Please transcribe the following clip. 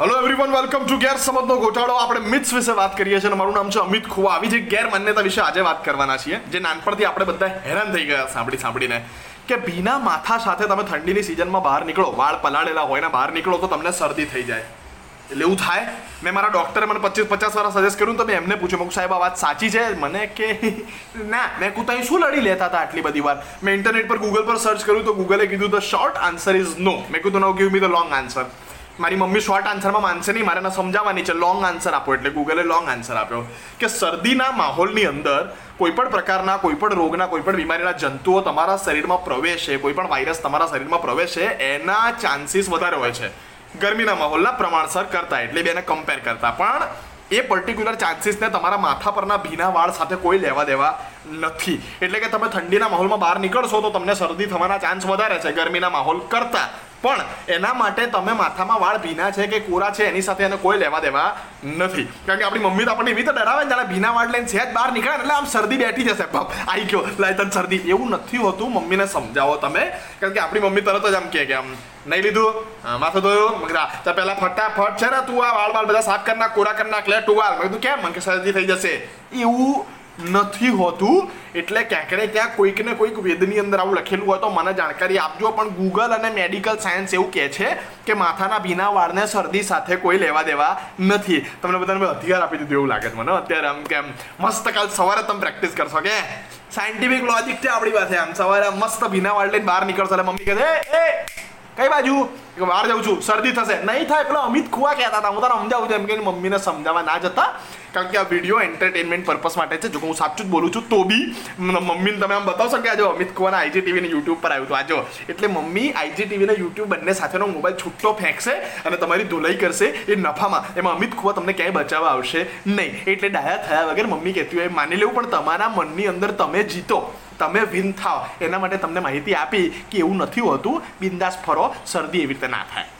Hello everyone welcome to ગેરસમજનો ગોટાળો આપણે મિથ્સ વિશે વાત કરીએ છીએ મારું નામ છે અમિત ખુવા. આવી જે ગેરમાન્યતા વિશે આજે વાત કરવાના છીએ, જે નાનપણથી આપણે બધા હેરાન થઈ ગયા સાંભળી સાંભળીને, કે ભીના માથા સાથે તમે ઠંડીની સિઝનમાં બહાર નીકળો, વાળ પલાળેલા હોય ને બહાર નીકળો તો તમને શરદી થઈ જાય. એટલે એવું થાય, મેં મારા ડૉક્ટરે મને પચીસ પચાસ વાર સજેસ્ટ કર્યું તો મેં એમને પૂછ્યું, મેં સાહેબ, આ વાત સાચી છે? મને કે, ના, મેં કું શું લડી લેતા હતા આટલી બધી વાર? મેં ઇન્ટરનેટ પર ગૂગલ પર સર્ચ કર્યું તો ગૂગલે કીધું the short answer is no મેં કીધું no give me the long answer મારી મમ્મી શોર્ટ આન્સરમાં માનશે નહીં, મારે સમજાવવાની છે. લોંગ આન્સર આપો, એટલે ગૂગલે લોંગ આન્સર આપ્યો કે શરદીના માહોલની અંદર કોઈપણ પ્રકારના, કોઈ પણ રોગના કોઈપણ બીમારીના જંતુઓ તમારા શરીરમાં પ્રવેશે કોઈપણ વાયરસ તમારા શરીરમાં પ્રવેશે, એના ચાન્સીસ વધારે હોય છે. ગરમીના માહોલના પ્રમાણસર કરતા, એટલે બેને કમ્પેર કરતા. પણ એ પર્ટિક્યુલર ચાન્સીસને તમારા માથા પરના ભીના વાળ સાથે કોઈ લેવા દેવા નથી. એટલે કે તમે ઠંડીના માહોલમાં બહાર નીકળશો તો તમને શરદી થવાના ચાન્સ વધારે છે ગરમીના માહોલ કરતા. પણ એના માટે તમે માથામાં વાળ ભીના છે કે કોરા છે એની સાથે એને કોઈ લેવા દેવા નથી. કારણ કે આપણી મમ્મી તો આપણને એવી તો ડરાવે ને ભીના વાળ લઈને સહેજ બહાર નીકળે એટલે આમ શરદી બેઠી જશે. બાપ આવી ગયો. લાય તને શરદી. એવું નથી હોતું મમ્મીને સમજાવો તમે. કારણ કે આપણી મમ્મી તરત જ આમ કહે કે આમ, નહીં લીધું. માથું ધોયું. મગરા તો પહેલાં ફટાફટ છે ને તું આ વાળ વાળ બધા સાફ કરી નાખ, કોરા કરી નાખ, લે, ટુવાલ. મેં કીધું, કેમ? મને શરદી થઈ જશે. એવું નથી હોતું. એટલે ક્યાંક ને ક્યાંક કોઈક ને કોઈક વેદની અંદર આવું લખેલું હોય તો મને જાણકારી આપજો. પણ ગૂગલ અને મેડિકલ સાયન્સ એવું કહે છે કે માથાના ભીના વાળને શરદી સાથે કોઈ લેવા દેવા નથી. તમને બધાને અધિકાર આપી દીધું એવું લાગે છે મને. અત્યારે આમ કેમ મસ્ત કાલ સવારે તમે પ્રેક્ટિસ કરશો કે? સાયન્ટિફિક લોજિક છે આપણી પાસે. આમ સવારે મસ્ત ભીના વાળ લઈને બહાર નીકળશો એટલે મમ્મી કહે એ, કઈ બાજુ? કે બહાર જાઉં છું, શરદી થશે. નહીં થાય, પેલો અમિત ખુવા કહેતા હતા. હું તારા સમજાવું છું. એમ કે મમ્મીને સમજાવવા ના જતા. કારણ કે આ વીડિયો એન્ટરટેનમેન્ટ પર્પઝ માટે છે. જો હું સાચું જ બોલું છું, તો બી મમ્મીને તમે આમ બતાવશો કે આજે અમિત ખુવાના આઈજી ટીવીને યુટ્યુબ પર આવ્યું હતું. આજો એટલે મમ્મી આઈજી ટીવીને યુટ્યુબ બંને સાથેનો મોબાઈલ છૂટો ફેંકશે અને તમારી ધોલાઈ કરશે એ નફામાં. એમાં અમિત ખુવા તમને ક્યાંય બચાવવા આવશે નહીં. એટલે ડાયા થયા વગર મમ્મી કહેતી હોય, માની લેવું, પણ તમારા મનની અંદર તમે જીતો. તમે ભીન થાવ એના માટે તમને માહિતી આપી કે એવું નથી હોતું. બિંદાસ ફરો. શરદી એવી રીતે ના થાય.